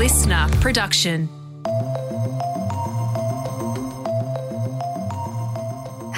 listener production.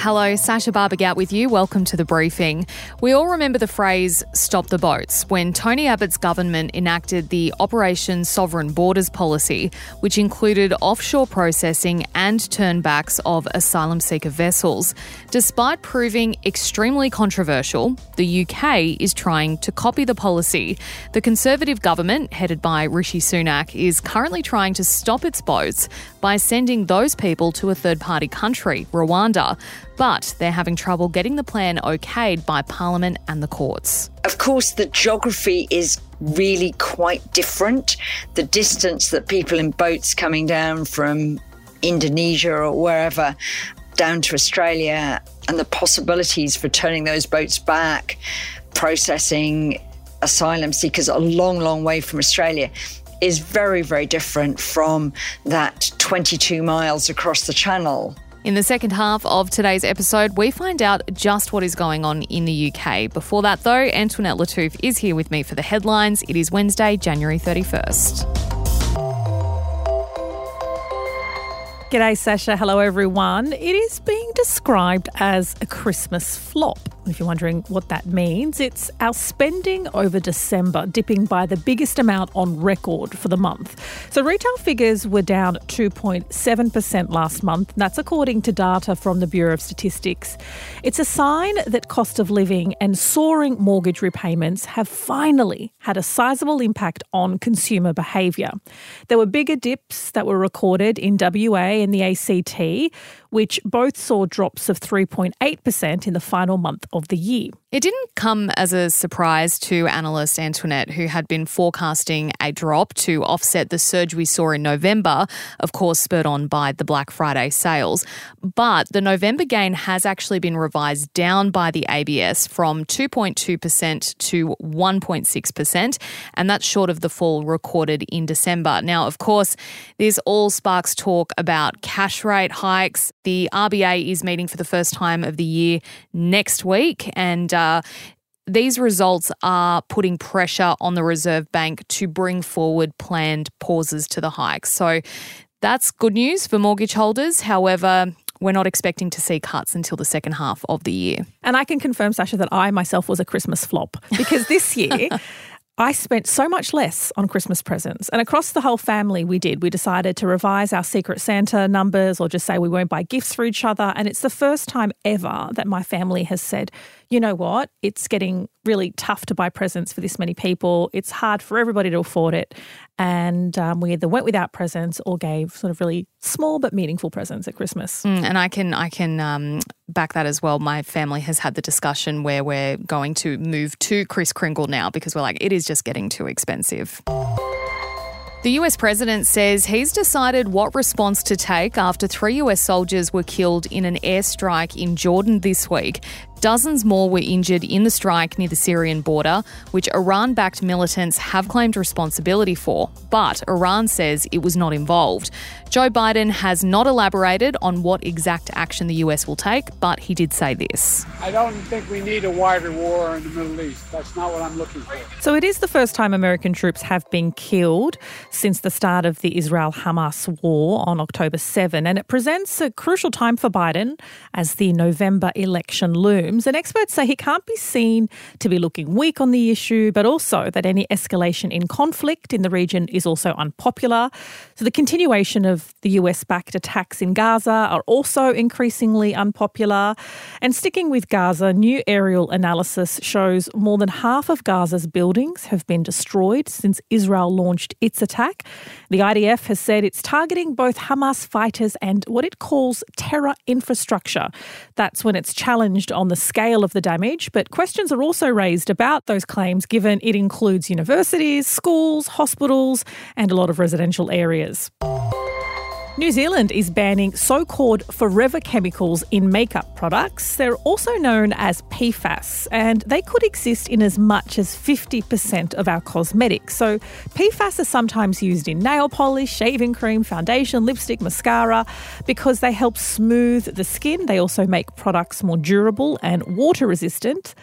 Hello, Sasha Barbagat with you. Welcome to the briefing. We all remember the phrase stop the boats when Tony Abbott's government enacted the Operation Sovereign Borders policy, which included offshore processing and turnbacks of asylum seeker vessels. Despite proving extremely controversial, the UK is trying to copy the policy. The Conservative government, headed by Rishi Sunak, is currently trying to stop its boats by sending those people to a third party country, Rwanda but they're having trouble getting the plan okayed by Parliament and the courts. Of course, the geography is really quite different. The distance that people in boats coming down from Indonesia or wherever down to Australia and the possibilities for turning those boats back, processing asylum seekers a long, long way from Australia is very, very different from that 22 miles across the channel in the second half of today's episode, we find out just what is going on in the UK. Before that, though, Antoinette Lattouf is here with me for the headlines. It is Wednesday, January 31st. G'day, Sasha. Hello, everyone. It is being described as a Christmas flop. If you're wondering what that means, it's our spending over December dipping by the biggest amount on record for the month. So, retail figures were down 2.7% last month. That's according to data from the Bureau of Statistics. It's a sign that cost of living and soaring mortgage repayments have finally had a sizable impact on consumer behaviour. There were bigger dips that were recorded in WA and the ACT, which both saw drops of 3.8% in the final month of the year. It didn't come as a surprise to analyst Antoinette, who had been forecasting a drop to offset the surge we saw in November, of course, spurred on by the Black Friday sales. But the November gain has actually been revised down by the ABS from 2.2% to 1.6%, and that's short of the fall recorded in December. Now, of course, this all sparks talk about cash rate hikes. The RBA is meeting for the first time of the year next week, and uh, these results are putting pressure on the Reserve Bank to bring forward planned pauses to the hikes. So that's good news for mortgage holders. However, we're not expecting to see cuts until the second half of the year. And I can confirm, Sasha, that I myself was a Christmas flop because this year I spent so much less on Christmas presents. And across the whole family, we did. We decided to revise our Secret Santa numbers or just say we won't buy gifts for each other. And it's the first time ever that my family has said, you know what, it's getting really tough to buy presents for this many people. It's hard for everybody to afford it. And um, we either went without presents or gave sort of really small but meaningful presents at Christmas. Mm, and I can I can um, back that as well. My family has had the discussion where we're going to move to Kris Kringle now because we're like it is just getting too expensive. The US president says he's decided what response to take after three US soldiers were killed in an airstrike in Jordan this week. Dozens more were injured in the strike near the Syrian border, which Iran backed militants have claimed responsibility for, but Iran says it was not involved. Joe Biden has not elaborated on what exact action the US will take, but he did say this. I don't think we need a wider war in the Middle East. That's not what I'm looking for. So it is the first time American troops have been killed since the start of the Israel Hamas war on October 7, and it presents a crucial time for Biden as the November election looms and experts say he can't be seen to be looking weak on the issue, but also that any escalation in conflict in the region is also unpopular. So the continuation of the US backed attacks in Gaza are also increasingly unpopular. And sticking with Gaza, new aerial analysis shows more than half of Gaza's buildings have been destroyed since Israel launched its attack. The IDF has said it's targeting both Hamas fighters and what it calls terror infrastructure. That's when it's challenged on the scale of the damage, but questions are also raised about those claims given it includes universities, schools, hospitals, and a lot of residential areas. New Zealand is banning so called forever chemicals in makeup products. They're also known as PFAS, and they could exist in as much as 50% of our cosmetics. So, PFAS are sometimes used in nail polish, shaving cream, foundation, lipstick, mascara because they help smooth the skin. They also make products more durable and water resistant.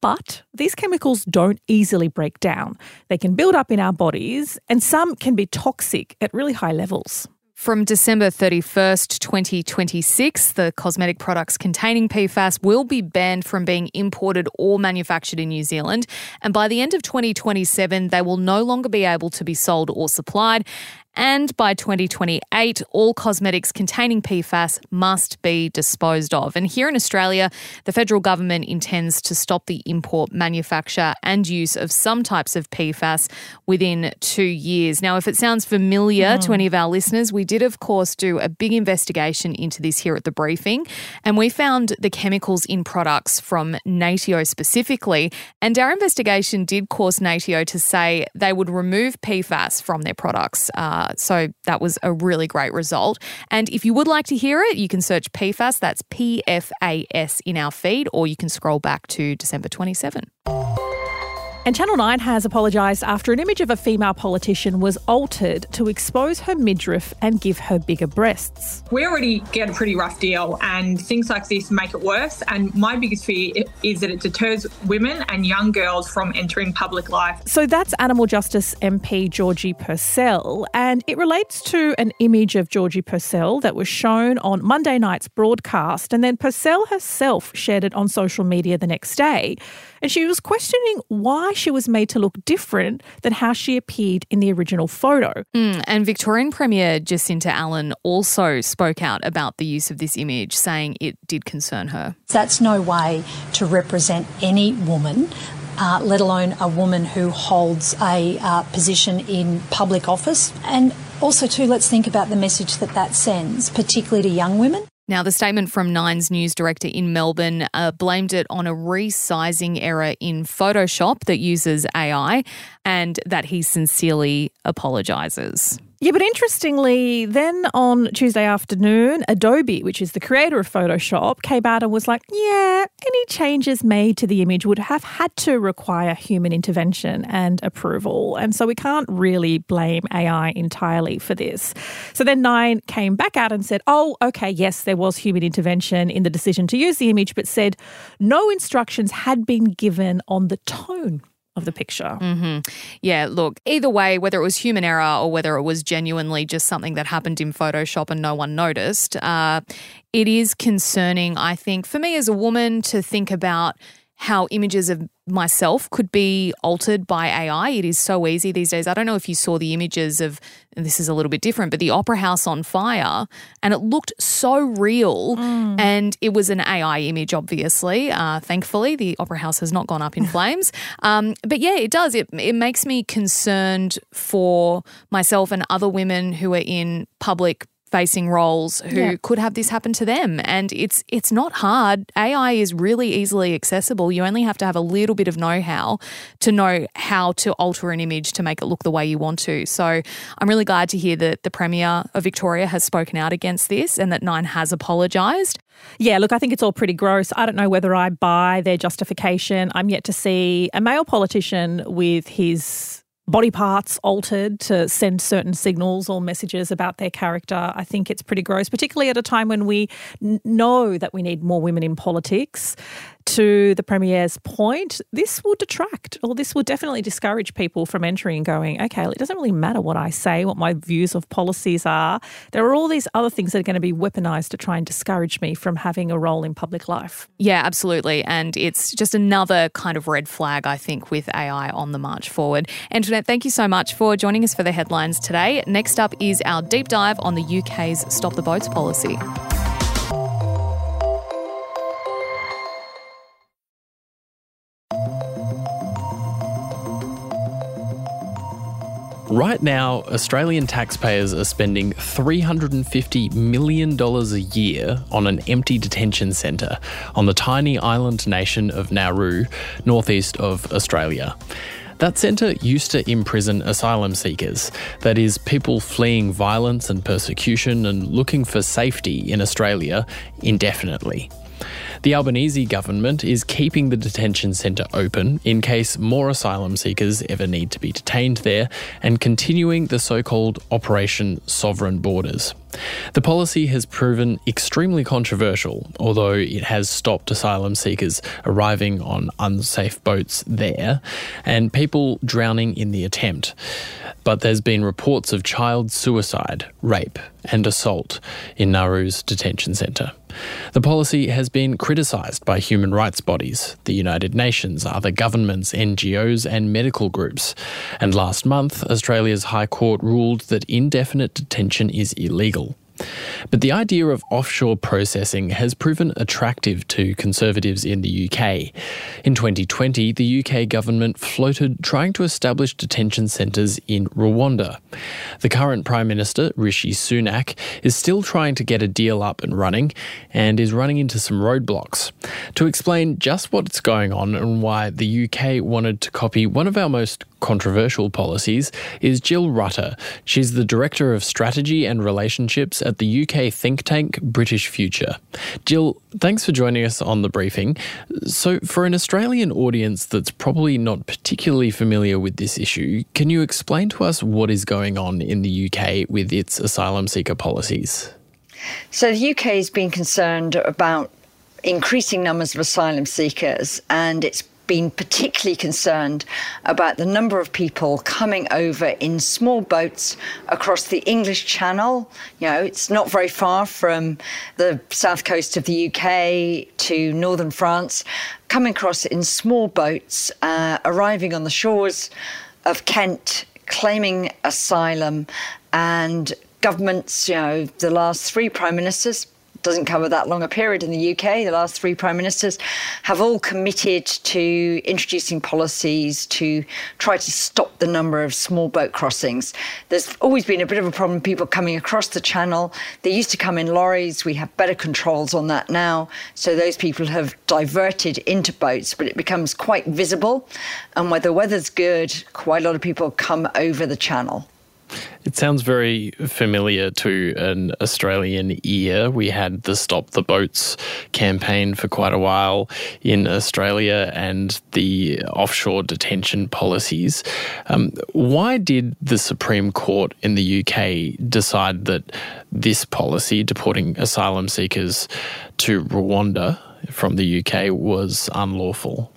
But these chemicals don't easily break down. They can build up in our bodies, and some can be toxic at really high levels. From December 31st, 2026, the cosmetic products containing PFAS will be banned from being imported or manufactured in New Zealand. And by the end of 2027, they will no longer be able to be sold or supplied. And by 2028, all cosmetics containing PFAS must be disposed of. And here in Australia, the federal government intends to stop the import, manufacture, and use of some types of PFAS within two years. Now, if it sounds familiar mm. to any of our listeners, we did, of course, do a big investigation into this here at the briefing, and we found the chemicals in products from Natio specifically. And our investigation did cause Natio to say they would remove PFAS from their products. Uh, Uh, so that was a really great result. And if you would like to hear it, you can search PFAS, that's P F A S in our feed, or you can scroll back to December 27. And Channel 9 has apologised after an image of a female politician was altered to expose her midriff and give her bigger breasts. We already get a pretty rough deal, and things like this make it worse. And my biggest fear is that it deters women and young girls from entering public life. So that's Animal Justice MP Georgie Purcell, and it relates to an image of Georgie Purcell that was shown on Monday night's broadcast, and then Purcell herself shared it on social media the next day. And she was questioning why she was made to look different than how she appeared in the original photo. Mm, and Victorian Premier Jacinta Allan also spoke out about the use of this image, saying it did concern her. That's no way to represent any woman. Uh, let alone a woman who holds a uh, position in public office. And also, too, let's think about the message that that sends, particularly to young women. Now, the statement from Nine's news director in Melbourne uh, blamed it on a resizing error in Photoshop that uses AI and that he sincerely apologises. Yeah, but interestingly, then on Tuesday afternoon, Adobe, which is the creator of Photoshop, came out and was like, yeah, any changes made to the image would have had to require human intervention and approval. And so we can't really blame AI entirely for this. So then Nine came back out and said, oh, okay, yes, there was human intervention in the decision to use the image, but said no instructions had been given on the tone of the picture. Mm-hmm. Yeah, look, either way, whether it was human error or whether it was genuinely just something that happened in Photoshop and no one noticed, uh, it is concerning, I think, for me as a woman to think about how images of myself could be altered by AI. It is so easy these days. I don't know if you saw the images of, this is a little bit different, but the Opera House on fire, and it looked so real. Mm. And it was an AI image, obviously. Uh, thankfully, the Opera House has not gone up in flames. Um, but yeah, it does. It, it makes me concerned for myself and other women who are in public facing roles who yeah. could have this happen to them and it's it's not hard AI is really easily accessible you only have to have a little bit of know-how to know how to alter an image to make it look the way you want to so I'm really glad to hear that the premier of Victoria has spoken out against this and that Nine has apologized yeah, look, I think it's all pretty gross. I don't know whether I buy their justification. I'm yet to see a male politician with his body parts altered to send certain signals or messages about their character. I think it's pretty gross, particularly at a time when we n- know that we need more women in politics to the Premier's point, this will detract or this will definitely discourage people from entering and going, okay, it doesn't really matter what I say, what my views of policies are. There are all these other things that are going to be weaponized to try and discourage me from having a role in public life. Yeah, absolutely. And it's just another kind of red flag, I think, with AI on the march forward. Thank you so much for joining us for the headlines today. Next up is our deep dive on the UK's Stop the Boats policy. Right now, Australian taxpayers are spending $350 million a year on an empty detention centre on the tiny island nation of Nauru, northeast of Australia. That centre used to imprison asylum seekers, that is, people fleeing violence and persecution and looking for safety in Australia indefinitely. The Albanese government is keeping the detention centre open in case more asylum seekers ever need to be detained there and continuing the so called Operation Sovereign Borders. The policy has proven extremely controversial, although it has stopped asylum seekers arriving on unsafe boats there and people drowning in the attempt. But there's been reports of child suicide, rape, and assault in Nauru's detention centre. The policy has been criticised by human rights bodies, the United Nations, other governments, NGOs, and medical groups. And last month, Australia's High Court ruled that indefinite detention is illegal. But the idea of offshore processing has proven attractive to conservatives in the UK. In 2020, the UK government floated trying to establish detention centres in Rwanda. The current Prime Minister, Rishi Sunak, is still trying to get a deal up and running and is running into some roadblocks. To explain just what's going on and why the UK wanted to copy one of our most controversial policies is Jill Rutter. She's the Director of Strategy and Relationships at the UK think tank British Future. Jill, thanks for joining us on the briefing. So, for an Australian audience that's probably not particularly familiar with this issue, can you explain to us what is going on in the UK with its asylum seeker policies? So, the UK has been concerned about increasing numbers of asylum seekers, and it's been particularly concerned about the number of people coming over in small boats across the English Channel. You know, it's not very far from the south coast of the UK to northern France, coming across in small boats, uh, arriving on the shores of Kent, claiming asylum, and governments, you know, the last three prime ministers, doesn't cover that long a period in the UK. The last three prime ministers have all committed to introducing policies to try to stop the number of small boat crossings. There's always been a bit of a problem people coming across the channel. They used to come in lorries. We have better controls on that now. So those people have diverted into boats, but it becomes quite visible. And where the weather's good, quite a lot of people come over the channel. It sounds very familiar to an Australian ear. We had the Stop the Boats campaign for quite a while in Australia and the offshore detention policies. Um, why did the Supreme Court in the UK decide that this policy, deporting asylum seekers to Rwanda from the UK, was unlawful?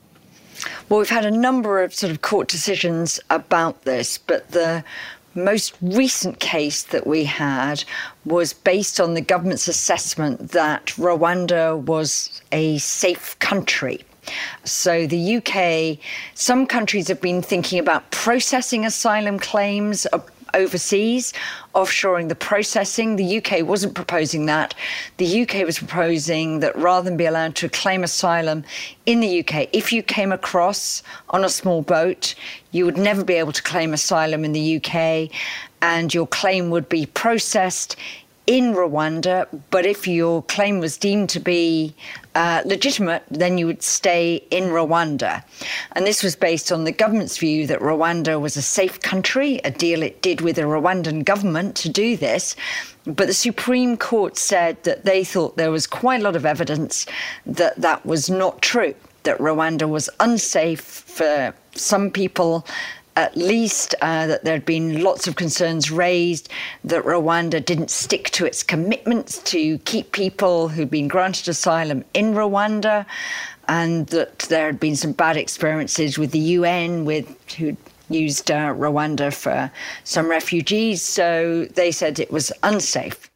Well, we've had a number of sort of court decisions about this, but the most recent case that we had was based on the government's assessment that Rwanda was a safe country. So, the UK, some countries have been thinking about processing asylum claims overseas, offshoring the processing. The UK wasn't proposing that. The UK was proposing that rather than be allowed to claim asylum in the UK, if you came across on a small boat, you would never be able to claim asylum in the UK, and your claim would be processed in Rwanda, but if your claim was deemed to be uh, legitimate, then you would stay in Rwanda. And this was based on the government's view that Rwanda was a safe country, a deal it did with the Rwandan government to do this. But the Supreme Court said that they thought there was quite a lot of evidence that that was not true, that Rwanda was unsafe for some people at least uh, that there had been lots of concerns raised that Rwanda didn't stick to its commitments to keep people who'd been granted asylum in Rwanda, and that there had been some bad experiences with the UN, with who used uh, Rwanda for some refugees. So they said it was unsafe.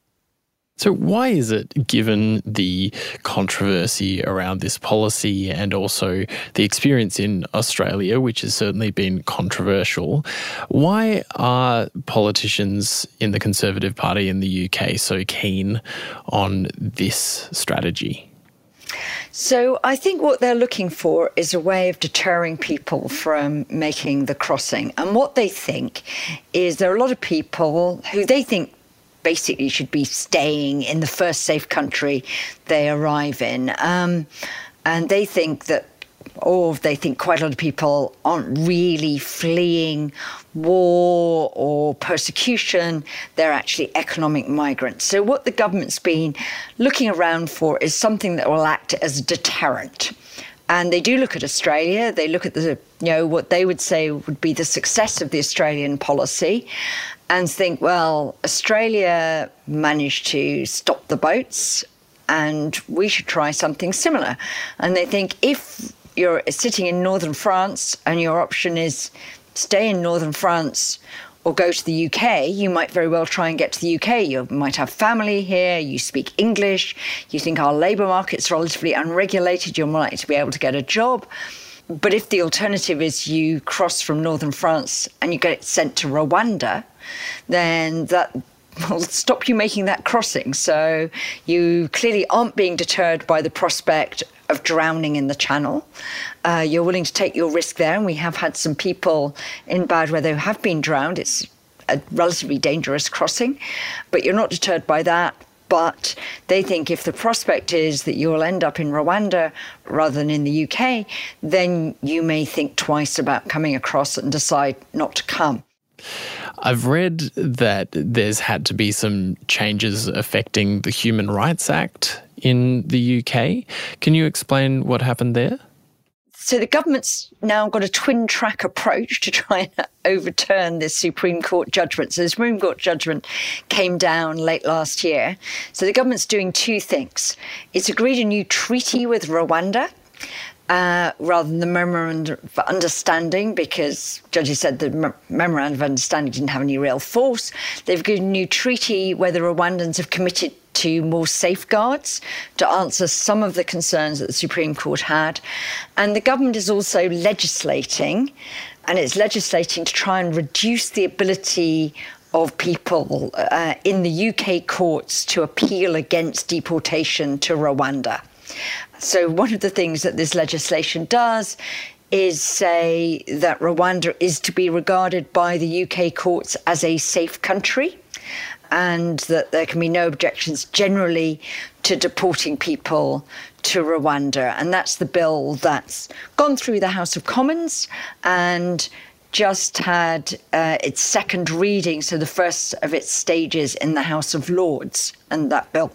So, why is it, given the controversy around this policy and also the experience in Australia, which has certainly been controversial, why are politicians in the Conservative Party in the UK so keen on this strategy? So I think what they're looking for is a way of deterring people from making the crossing. And what they think is there are a lot of people who they think basically should be staying in the first safe country they arrive in. Um, and they think that or they think quite a lot of people aren't really fleeing war or persecution, they're actually economic migrants. So, what the government's been looking around for is something that will act as a deterrent. And they do look at Australia. They look at the, you know, what they would say would be the success of the Australian policy and think, well, Australia managed to stop the boats and we should try something similar. And they think if you're sitting in northern France and your option is stay in northern France or go to the UK, you might very well try and get to the UK. You might have family here, you speak English, you think our labour market's relatively unregulated, you're more likely to be able to get a job. But if the alternative is you cross from northern France and you get sent to Rwanda, then that will stop you making that crossing. So you clearly aren't being deterred by the prospect of drowning in the channel. Uh, you're willing to take your risk there, and we have had some people in bad weather who have been drowned. It's a relatively dangerous crossing, but you're not deterred by that. But they think if the prospect is that you'll end up in Rwanda rather than in the UK, then you may think twice about coming across and decide not to come. I've read that there's had to be some changes affecting the Human Rights Act in the UK. Can you explain what happened there? So the government's now got a twin track approach to try and overturn this Supreme Court judgment. So the Supreme Court judgment came down late last year. So the government's doing two things. It's agreed a new treaty with Rwanda uh, rather than the memorandum of understanding, because judges said the memorandum of understanding didn't have any real force. They've given a new treaty where the Rwandans have committed to more safeguards to answer some of the concerns that the Supreme Court had. And the government is also legislating, and it's legislating to try and reduce the ability of people uh, in the UK courts to appeal against deportation to Rwanda. So, one of the things that this legislation does is say that Rwanda is to be regarded by the UK courts as a safe country and that there can be no objections generally to deporting people to Rwanda. And that's the bill that's gone through the House of Commons and just had uh, its second reading, so the first of its stages in the House of Lords. And that bill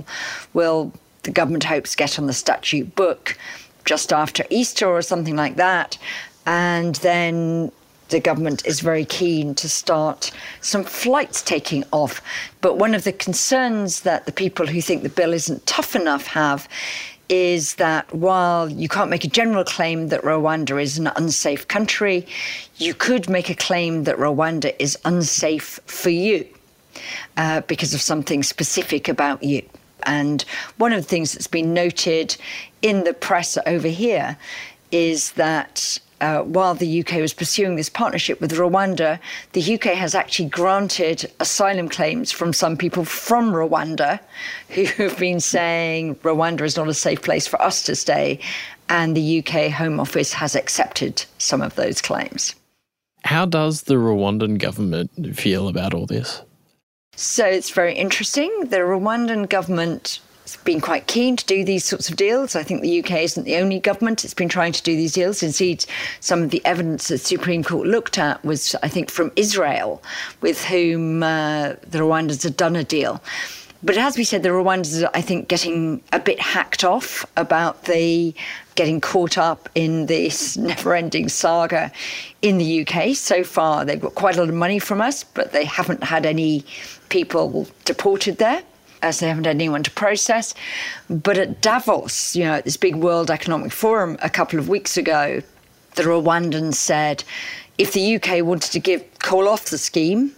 will the government hopes get on the statute book just after Easter or something like that. And then the government is very keen to start some flights taking off. But one of the concerns that the people who think the bill isn't tough enough have is that while you can't make a general claim that Rwanda is an unsafe country, you could make a claim that Rwanda is unsafe for you uh, because of something specific about you. And one of the things that's been noted in the press over here is that uh, while the UK was pursuing this partnership with Rwanda, the UK has actually granted asylum claims from some people from Rwanda who have been saying Rwanda is not a safe place for us to stay. And the UK Home Office has accepted some of those claims. How does the Rwandan government feel about all this? So it's very interesting. The Rwandan government has been quite keen to do these sorts of deals. I think the UK isn't the only government. It's been trying to do these deals. Indeed, some of the evidence that the Supreme Court looked at was, I think, from Israel, with whom uh, the Rwandans had done a deal. But as we said, the Rwandans are, I think, getting a bit hacked off about the getting caught up in this never ending saga in the UK. So far, they've got quite a lot of money from us, but they haven't had any people deported there as they haven't had anyone to process. But at Davos, you know, at this big World Economic Forum a couple of weeks ago, the Rwandans said if the UK wanted to give call off the scheme,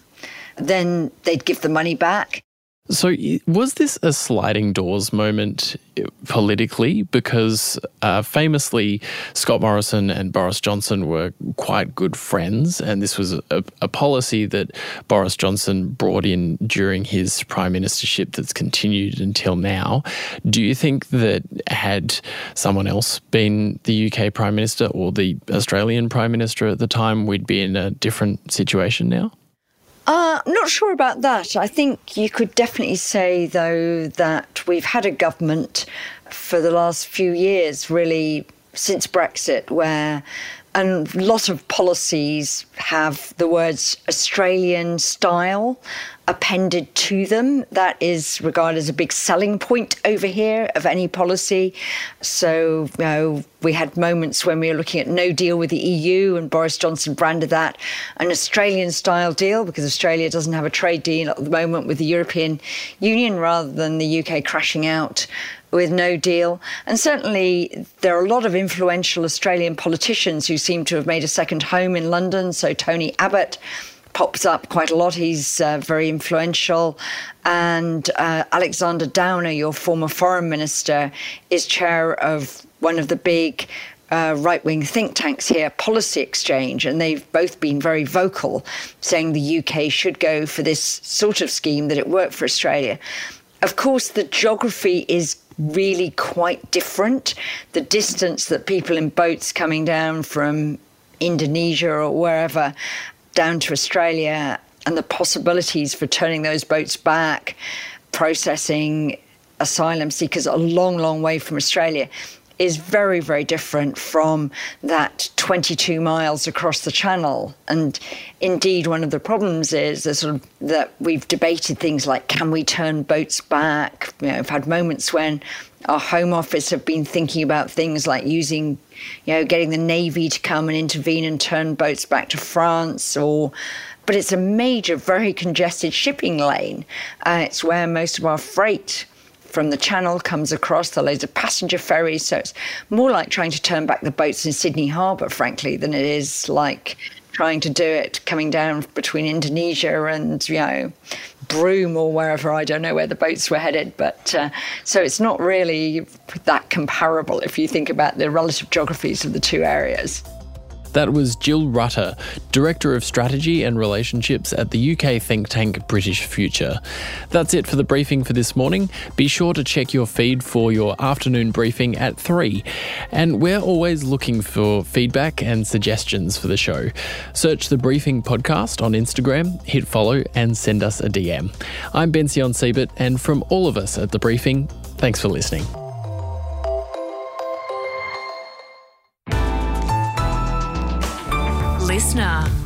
then they'd give the money back. So, was this a sliding doors moment uh, politically? Because uh, famously, Scott Morrison and Boris Johnson were quite good friends, and this was a, a, policy that Boris Johnson brought in during his prime ministership that's continued until now. Do you think that had someone else been the UK prime minister or the Australian prime minister at the time, we'd be in a different situation now? Uh, I'm not sure about that. I think you could definitely say, though, that we've had a government for the last few years really since Brexit, where a lot of policies have the words Australian style appended to them. That is regarded as a big selling point over here of any policy. So, you know, we had moments when we were looking at no deal with the EU, and Boris Johnson branded that an Australian style deal because Australia doesn't have a trade deal at the moment with the European Union rather than the UK crashing out with no deal. And certainly, there are a lot of influential Australian politicians who seem to have made a second home in London. So, Tony Abbott pops up quite a lot. He's uh, very influential. And uh, Alexander Downer, your former foreign minister, is chair of one of the big uh, right wing think tanks here, Policy Exchange, and they've both been very vocal, saying the UK should go for this sort of scheme that it worked for Australia. Of course, the geography is really quite different. The distance that people in boats coming down from Indonesia or wherever down to Australia and the possibilities for turning those boats back, processing asylum seekers a long, long way from Australia is very, very different from that 22 miles across the channel. And indeed, one of the problems is that, sort of, that we've debated things like can we turn boats back? You know, I've had moments when our Home Office have been thinking about things like using, you know, getting the Navy to come and intervene and turn boats back to France or but it's a major, very congested shipping lane. Uh, it's where most of our freight from the channel comes across. Are loads of passenger ferries, so it's more like trying to turn back the boats in Sydney Harbour, frankly, than it is like trying to do it coming down between Indonesia and you know Broome or wherever. I don't know where the boats were headed, but uh, so it's not really that comparable if you think about the relative geographies of the two areas. That was Jill Rutter, Director of Strategy and Relationships at the UK think tank British Future. That's it for the briefing for this morning. Be sure to check your feed for your afternoon briefing at 3. And we're always looking for feedback and suggestions for the show. Search the Briefing Podcast on Instagram, hit follow, and send us a DM. I'm Bension Siebert, and from all of us at The Briefing, thanks for listening. Listener.